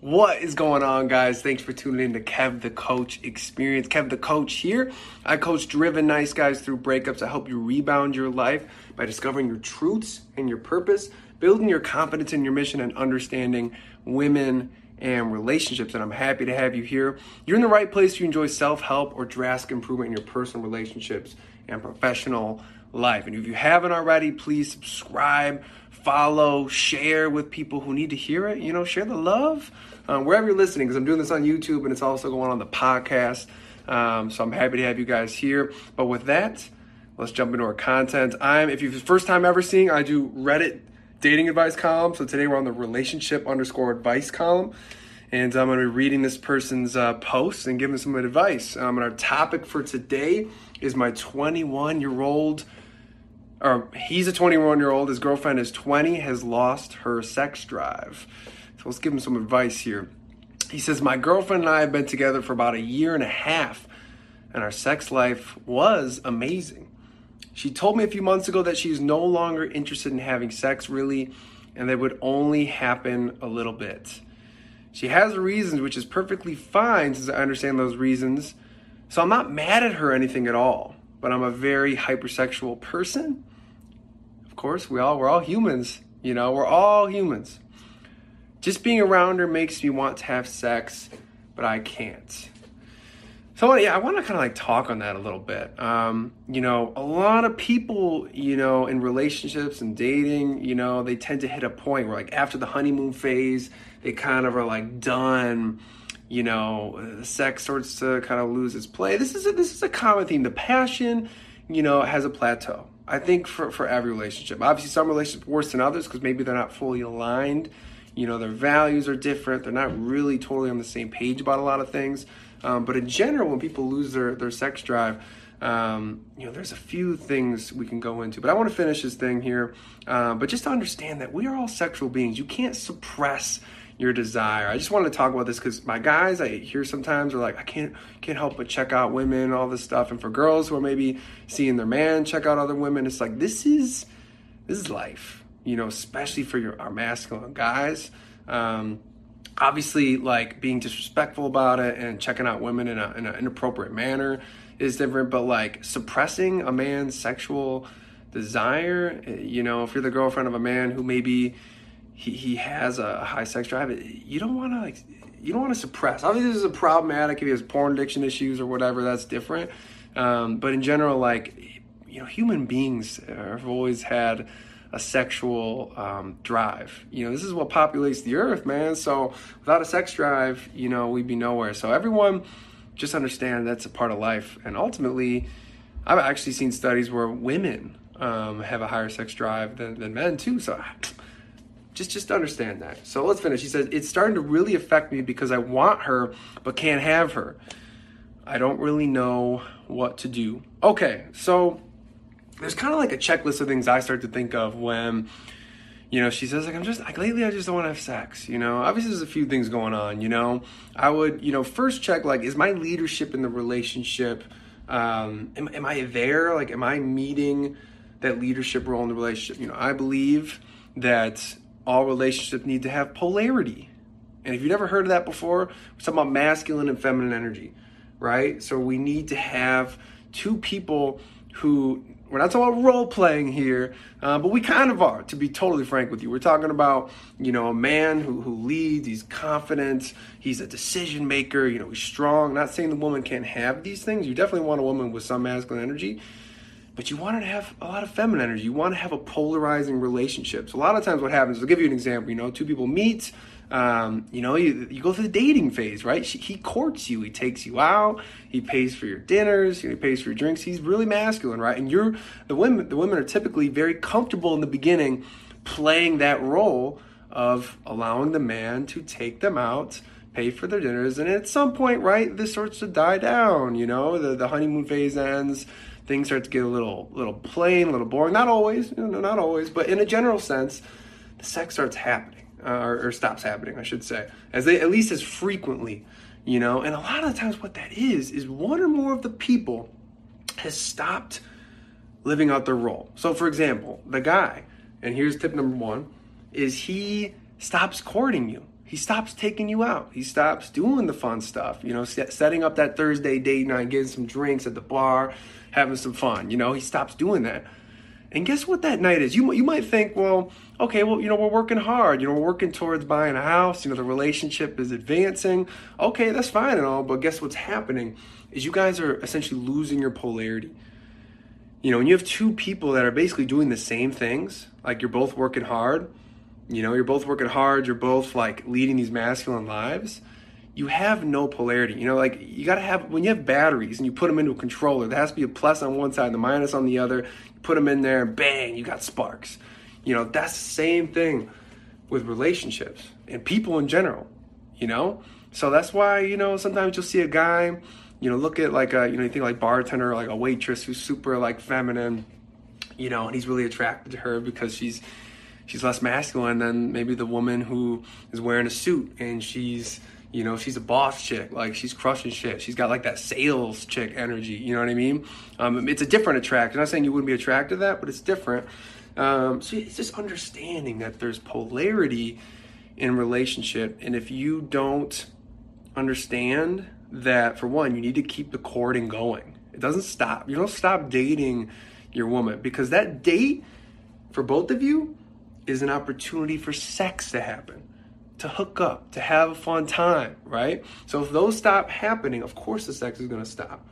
What is going on, guys? Thanks for tuning in to Kev the Coach Experience. Kev the Coach here. I coach driven, nice guys through breakups. I help you rebound your life by discovering your truths and your purpose, building your confidence in your mission, and understanding women and relationships. And I'm happy to have you here. You're in the right place if you enjoy self help or drastic improvement in your personal relationships and professional life. And if you haven't already, please subscribe follow, share with people who need to hear it. You know, share the love um, wherever you're listening, because I'm doing this on YouTube and it's also going on the podcast. Um, so I'm happy to have you guys here. But with that, let's jump into our content. I'm, if you're first time ever seeing, I do Reddit dating advice column. So today we're on the relationship underscore advice column. And I'm going to be reading this person's uh, post and giving some advice. Um, and our topic for today is my 21 year old or he's a 21 year old, his girlfriend is 20, has lost her sex drive. So let's give him some advice here. He says, My girlfriend and I have been together for about a year and a half, and our sex life was amazing. She told me a few months ago that she's no longer interested in having sex, really, and that would only happen a little bit. She has reasons, which is perfectly fine since I understand those reasons. So I'm not mad at her anything at all, but I'm a very hypersexual person Of course, we all we're all humans. You know, we're all humans. Just being around her makes me want to have sex, but I can't. So yeah, I want to kind of like talk on that a little bit. Um, you know, a lot of people, you know, in relationships and dating, you know, they tend to hit a point where like after the honeymoon phase, they kind of are like done. You know, sex starts to kind of lose its play. This is a, this is a common theme. The passion, you know, has a plateau. I think for, for every relationship. Obviously, some relationships worse than others because maybe they're not fully aligned. You know, their values are different. They're not really totally on the same page about a lot of things. Um, but in general, when people lose their, their sex drive, um, you know, there's a few things we can go into. But I want to finish this thing here. Uh, but just to understand that we are all sexual beings. You can't suppress your desire. I just wanted to talk about this because my guys, I hear sometimes are like, I can't can't help but check out women, all this stuff. And for girls who are maybe seeing their man check out other women, it's like this is this is life, you know, especially for your our masculine guys. Um, obviously, like being disrespectful about it and checking out women in, a, in an inappropriate manner is different. But like suppressing a man's sexual desire, eh, you know, if you're the girlfriend of a man who maybe he, he has a high sex drive, you don't want to like you don't want to suppress. Obviously, this is a problematic if he has porn addiction issues or whatever. That's different. Um, but in general, like you know, human beings have always had a sexual um, drive. You know, this is what populates the earth, man. So without a sex drive, you know, we'd be nowhere. So everyone just understand that's a part of life. And ultimately, I've actually seen studies where women um, have a higher sex drive than, than men too. So just just understand that. So let's finish. He says it's starting to really affect me because I want her but can't have her. I don't really know what to do. Okay, so there's kind of like a checklist of things I start to think of when you know, she says like I'm just like lately I just don't want to have sex, you know. Obviously there's a few things going on, you know. I would, you know, first check like is my leadership in the relationship um am, am I there? Like am I meeting that leadership role in the relationship? You know, I believe that all relationships need to have polarity. And if you've never heard of that before, we're talking about masculine and feminine energy, right? So we need to have two people who we're not talking about role playing here, uh, but we kind of are, to be totally frank with you. We're talking about, you know, a man who, who leads, he's confident, he's a decision maker, you know, he's strong. Not saying the woman can't have these things. You definitely want a woman with some masculine energy, but you want to have a lot of feminine energy. You want to have a polarizing relationship. So a lot of times what happens, I'll give you an example, you know, two people meet, um, you know, you, you go through the dating phase, right? She, he courts you, he takes you out, he pays for your dinners, he pays for your drinks. He's really masculine, right? And you're the women. The women are typically very comfortable in the beginning, playing that role of allowing the man to take them out, pay for their dinners, and at some point, right, this starts to die down. You know, the the honeymoon phase ends things start to get a little little plain, a little boring. Not always, you know, not always, but in a general sense, the sex starts happening uh, or, or, stops happening, I should say, as they at least as frequently, you know. And a lot of the times, what that is is one or more of the people has stopped living out their role. So, for example, the guy, and here's tip number one, is he stops courting you. He stops taking you out. He stops doing the fun stuff, you know, setting up that Thursday date night, getting some drinks at the bar, having some fun. You know, he stops doing that. And guess what that night is? You, you might think, well, okay, well, you know, we're working hard. You know, we're working towards buying a house. You know, the relationship is advancing. Okay, that's fine and all. But guess what's happening is you guys are essentially losing your polarity. You know, when you have two people that are basically doing the same things, like you're both working hard, you know, you're both working hard, you're both like leading these masculine lives, you have no polarity. You know, like you got to have, when you have batteries and you put them into a controller, there has to be a plus on one side and the minus on the other. You put them in there and bang, you got sparks. You know, that's the same thing with relationships and people in general, you know? So that's why, you know, sometimes you'll see a guy, you know, look at like a, you know, you think like bartender, like a waitress who's super like feminine, you know, and he's really attracted to her because she's, she's less masculine than maybe the woman who is wearing a suit and she's you know she's a boss chick like she's crushing shit. She's got like that sales chick energy you know what i mean? Um, it's a different attraction i'm not saying you wouldn't be attracted to that but it's different. Um, so it's just understanding that there's polarity in relationship and if you don't understand that for one you need to keep the courting going. It doesn't stop. You don't stop dating your woman because that date for both of you is an opportunity for sex to happen, to hook up, to have a fun time, right? So if those stop happening, of course the sex is going to stop.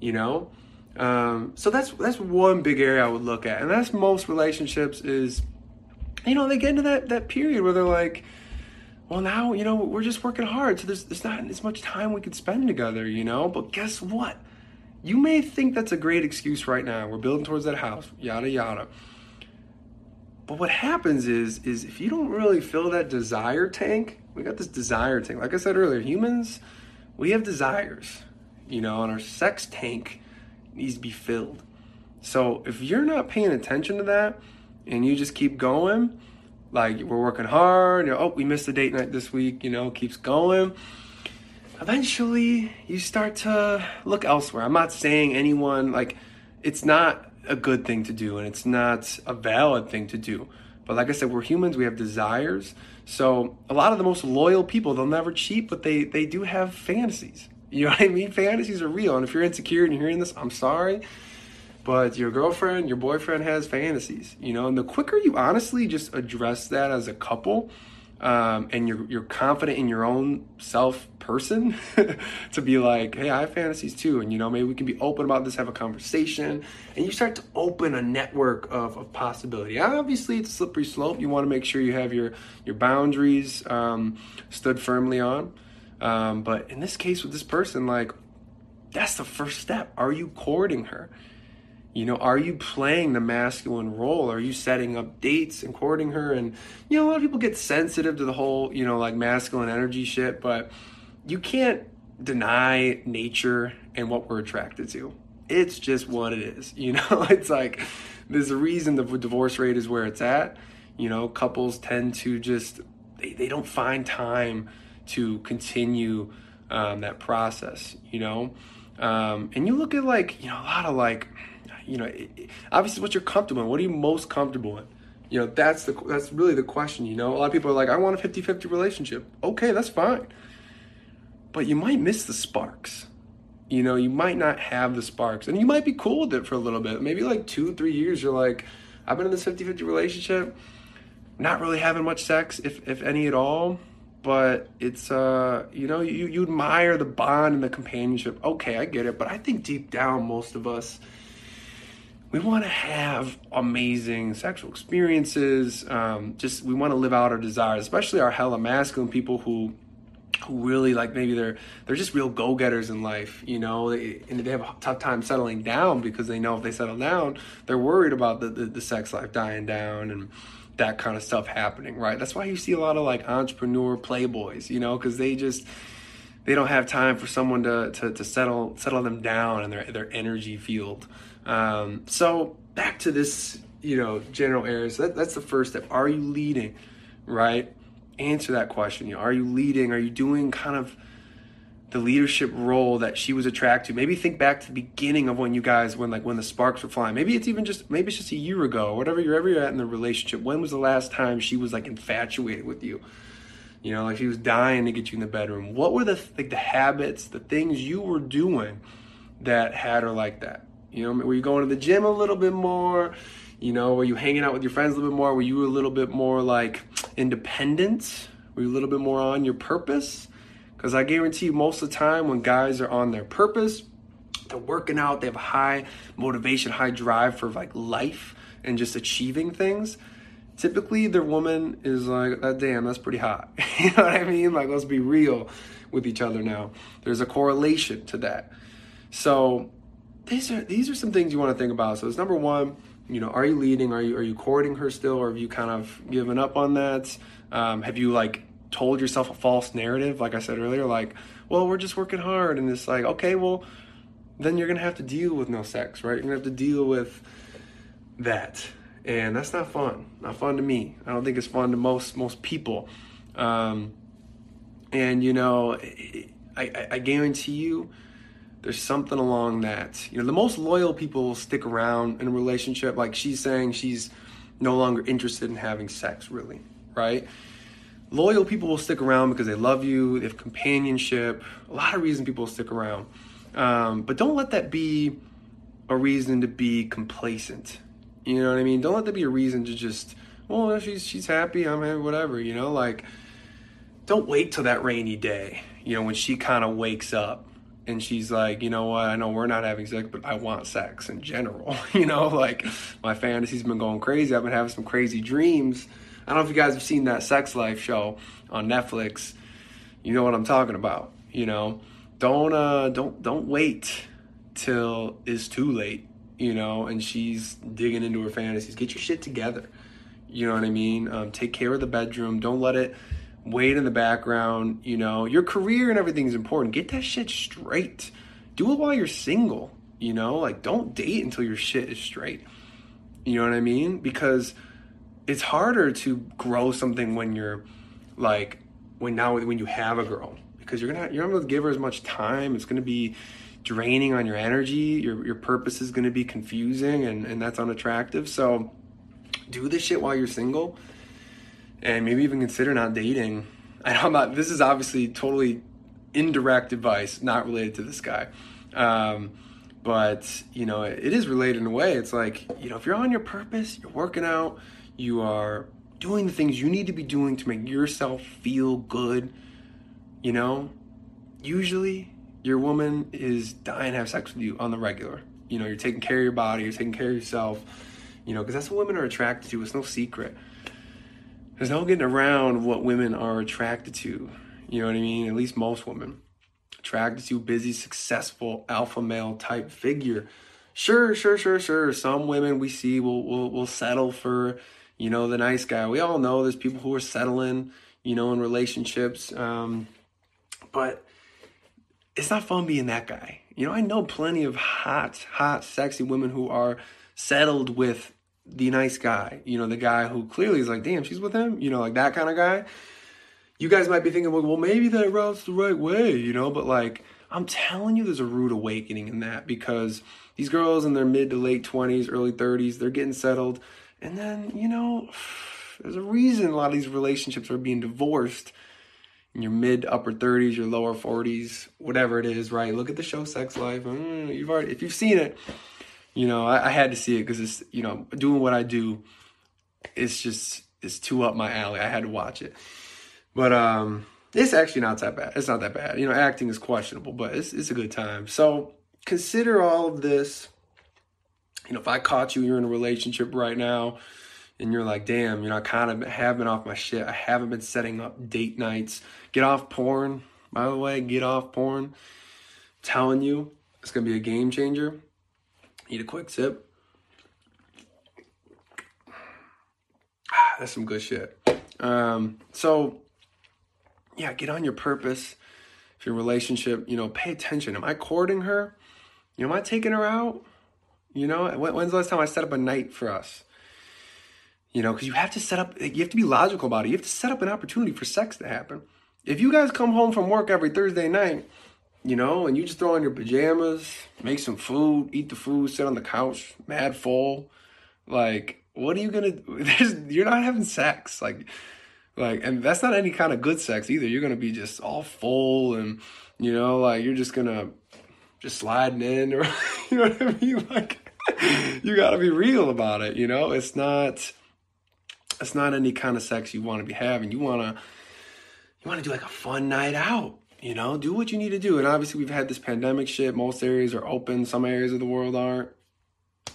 You know, um, so that's that's one big area I would look at, and that's most relationships is, you know, they get into that that period where they're like, well, now you know we're just working hard, so there's there's not as much time we could spend together, you know. But guess what? You may think that's a great excuse right now. We're building towards that house, yada yada. But what happens is, is if you don't really fill that desire tank, we got this desire tank. Like I said earlier, humans, we have desires, you know, and our sex tank needs to be filled. So if you're not paying attention to that and you just keep going, like we're working hard, you know, oh, we missed a date night this week, you know, keeps going. Eventually, you start to look elsewhere. I'm not saying anyone, like, it's not a good thing to do and it's not a valid thing to do. But like I said, we're humans, we have desires. So a lot of the most loyal people, they'll never cheat, but they they do have fantasies. You know what I mean? Fantasies are real. And if you're insecure and you're hearing this, I'm sorry. But your girlfriend, your boyfriend has fantasies, you know, and the quicker you honestly just address that as a couple, um, and you're you're confident in your own self person to be like, hey, I have fantasies too, and you know maybe we can be open about this, have a conversation, and you start to open a network of, of possibility. Obviously, it's a slippery slope. You want to make sure you have your your boundaries um, stood firmly on. Um, but in this case with this person, like that's the first step. Are you courting her? You know, are you playing the masculine role? Are you setting up dates and courting her? And, you know, a lot of people get sensitive to the whole, you know, like masculine energy shit, but you can't deny nature and what we're attracted to. It's just what it is. You know, it's like there's a reason the divorce rate is where it's at. You know, couples tend to just, they, they don't find time to continue um, that process, you know? Um, and you look at like, you know, a lot of like, you know, it, obviously what you're comfortable in. What are you most comfortable in? You know, that's the that's really the question. You know, a lot of people are like, I want a 50-50 relationship. Okay, that's fine, but you might miss the sparks. You know, you might not have the sparks, and you might be cool with it for a little bit. Maybe like two, three years. You're like, I've been in this 50-50 relationship, not really having much sex, if if any at all. But it's uh, you know, you you admire the bond and the companionship. Okay, I get it, but I think deep down, most of us we want to have amazing sexual experiences. Um, just we want to live out our desires, especially our hella masculine people who who really like maybe they're they're just real go-getters in life, you know, they, and they have a tough time settling down because they know if they settle down, they're worried about the, the, the sex life dying down and that kind of stuff happening, right? That's why you see a lot of like entrepreneur playboys, you know, because they just they don't have time for someone to, to, to settle settle them down in their their energy field. Um, so back to this, you know, general areas. That, that's the first step. Are you leading, right? Answer that question. You know, are you leading? Are you doing kind of the leadership role that she was attracted to? Maybe think back to the beginning of when you guys, when like when the sparks were flying. Maybe it's even just maybe it's just a year ago, whatever you're ever you're at in the relationship. When was the last time she was like infatuated with you? You know, like she was dying to get you in the bedroom. What were the like the habits, the things you were doing that had her like that? You know, were you going to the gym a little bit more? You know, were you hanging out with your friends a little bit more? Were you a little bit more like independent? Were you a little bit more on your purpose? Because I guarantee you, most of the time when guys are on their purpose, they're working out, they have a high motivation, high drive for like life and just achieving things. Typically, their woman is like, oh, damn, that's pretty hot. you know what I mean? Like, let's be real with each other now. There's a correlation to that. So, these are these are some things you want to think about. So, it's number one, you know, are you leading? Are you are you courting her still, or have you kind of given up on that? Um, have you like told yourself a false narrative, like I said earlier, like, well, we're just working hard, and it's like, okay, well, then you're gonna have to deal with no sex, right? You're gonna have to deal with that, and that's not fun. Not fun to me. I don't think it's fun to most most people. Um, and you know, I, I, I guarantee you there's something along that. You know, the most loyal people stick around in a relationship. Like she's saying she's no longer interested in having sex, really, right? Loyal people will stick around because they love you, they have companionship, a lot of reasons people stick around. Um, but don't let that be a reason to be complacent. You know what I mean? Don't let that be a reason to just, well, she's she's happy, I'm happy, whatever. You know, like don't wait till that rainy day. You know, when she kind of wakes up and she's like, you know what? I know we're not having sex, but I want sex in general. you know, like my fantasies been going crazy. I've been having some crazy dreams. I don't know if you guys have seen that Sex Life show on Netflix. You know what I'm talking about. You know, don't uh, don't don't wait till it's too late. You know, and she's digging into her fantasies. Get your shit together. You know what I mean? Um, take care of the bedroom. Don't let it wait in the background. You know, your career and everything is important. Get that shit straight. Do it while you're single. You know, like don't date until your shit is straight. You know what I mean? Because it's harder to grow something when you're like when now when you have a girl because you're gonna you're not gonna give her as much time. It's gonna be draining on your energy. Your your purpose is gonna be confusing and and that's unattractive. So do this shit while you're single and maybe even consider not dating. I know I'm not, this is obviously totally indirect advice, not related to this guy. Um, but, you know, it, it is related in a way. It's like, you know, if you're on your purpose, you're working out, you are doing the things you need to be doing to make yourself feel good, you know, usually your woman is dying to have sex with you on the regular. You know, you're taking care of your body, you're taking care of yourself, you know, because that's what women are attracted to. It's no secret there's no getting around what women are attracted to. You know what I mean? At least most women. Attracted to busy, successful, alpha male type figure. Sure, sure, sure, sure. Some women we see will will will settle for, you know, the nice guy. We all know there's people who are settling, you know, in relationships. Um, but it's not fun being that guy. You know, I know plenty of hot, hot, sexy women who are settled with the nice guy, you know, the guy who clearly is like, damn, she's with him, you know, like that kind of guy. You guys might be thinking, well, maybe that route's the right way, you know, but like, I'm telling you, there's a rude awakening in that because these girls in their mid to late 20s, early 30s, they're getting settled. And then, you know, there's a reason a lot of these relationships are being divorced in your mid upper 30s, your lower 40s, whatever it is, right? Look at the show Sex Life. Mm, you've already, if you've seen it, you know, I, I had to see it because it's, you know, doing what I do, it's just, it's too up my alley. I had to watch it. But um, it's actually not that bad. It's not that bad. You know, acting is questionable, but it's, it's a good time. So consider all of this. You know, if I caught you, you're in a relationship right now, and you're like, damn, you know, I kind of have been off my shit. I haven't been setting up date nights. Get off porn, by the way, get off porn. I'm telling you, it's gonna be a game changer. Eat a quick sip. That's some good shit. Um, so, yeah, get on your purpose. If your relationship, you know, pay attention. Am I courting her? You know, am I taking her out? You know, when's the last time I set up a night for us? You know, because you have to set up, you have to be logical about it. You have to set up an opportunity for sex to happen. If you guys come home from work every Thursday night you know, and you just throw on your pajamas, make some food, eat the food, sit on the couch, mad full. Like, what are you gonna? There's, you're not having sex. Like, Like, and that's not any kind of good sex either. You're gonna be just all full and, you know, like you're just gonna just sliding in, or you know what I mean? Like, you gotta be real about it. You know, it's not, it's not any kind of sex you want to be having. You wanna, you wanna do like a fun night out. You know, do what you need to do. And obviously, we've had this pandemic shit. Most areas are open. Some areas of the world aren't.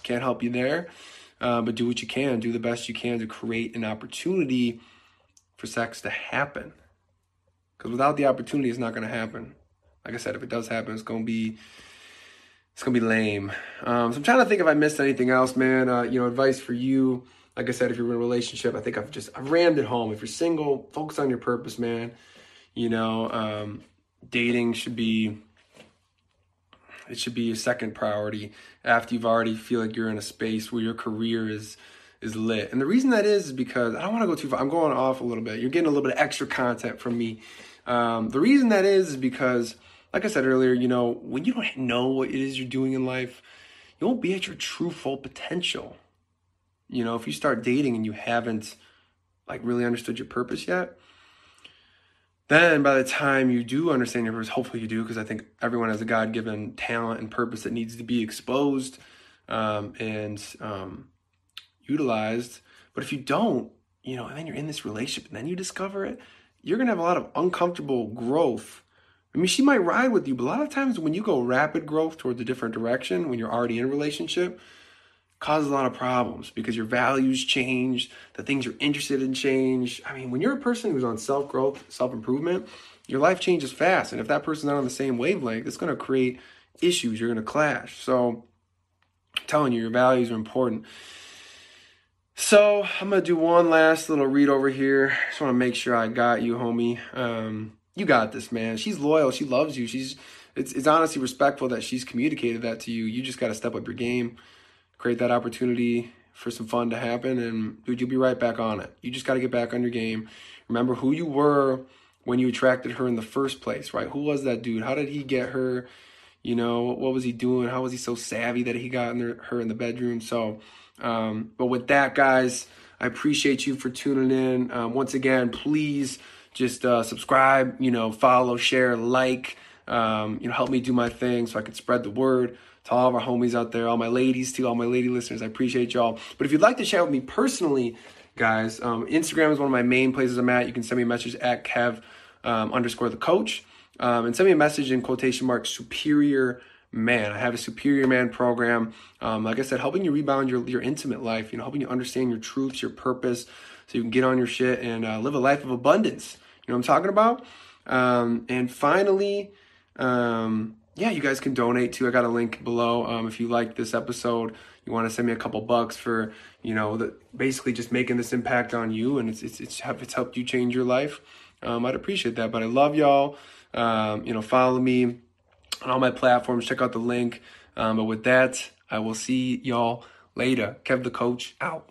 Can't help you there. Uh, but do what you can. Do the best you can to create an opportunity for sex to happen. Because without the opportunity, it's not going to happen. Like I said, if it does happen, it's going to be it's gonna be lame. Um, so I'm trying to think if I missed anything else, man. Uh, you know, advice for you. Like I said, if you're in a relationship, I think I've just I've rammed it home. If you're single, focus on your purpose, man. You know, um, dating should be it should be a second priority after you've already feel like you're in a space where your career is is lit. And the reason that is is because I don't want to go too far. I'm going off a little bit. You're getting a little bit of extra content from me. Um, the reason that is is because, like I said earlier, you know, when you don't know what it is you're doing in life, you won't be at your true full potential. You know, if you start dating and you haven't like really understood your purpose yet, then by the time you do understand your purpose, hopefully you do, because I think everyone has a God given talent and purpose that needs to be exposed um, and um, utilized. But if you don't, you know, and then you're in this relationship and then you discover it, you're going to have a lot of uncomfortable growth. I mean, she might ride with you, but a lot of times when you go rapid growth towards a different direction, when you're already in a relationship, causes a lot of problems because your values change, the things you're interested in change. I mean, when you're a person who's on self growth, self improvement, your life changes fast. And if that person's not on the same wavelength, it's going to create issues. You're going to clash. So, I'm telling you, your values are important. So I'm gonna do one last little read over here. Just want to make sure I got you, homie. Um, you got this, man. She's loyal. She loves you. She's it's it's honestly respectful that she's communicated that to you. You just got to step up your game, create that opportunity for some fun to happen, and dude, you'll be right back on it. You just got to get back on your game. Remember who you were when you attracted her in the first place, right? Who was that dude? How did he get her? You know, what was he doing? How was he so savvy that he got in the, her in the bedroom? So um, but with that, guys, I appreciate you for tuning in. Um, once again, please just uh, subscribe, you know, follow, share, like, um, you know, help me do my thing so I can spread the word to all of our homies out there, all my ladies, to all my lady listeners. I appreciate y'all. But if you'd like to chat with me personally, guys, um, Instagram is one of my main places I'm at. You can send me a message at Kev um, underscore the coach um, and send me a message in quotation marks superior man. I have a superior man program. Um, like I said, helping you rebound your, your intimate life, you know, helping you understand your truths, your purpose, so you can get on your shit and uh, live a life of abundance. You know what I'm talking about? Um, and finally, um, yeah, you guys can donate too. I got a link below. Um, if you like this episode, you want to send me a couple bucks for, you know, the, basically just making this impact on you and it's, it's, it's, it's helped you change your life. Um, I'd appreciate that. But I love y'all. Um, you know, follow me on all my platforms. Check out the link. Um, but with that, I will see y'all later. Kev the Coach out.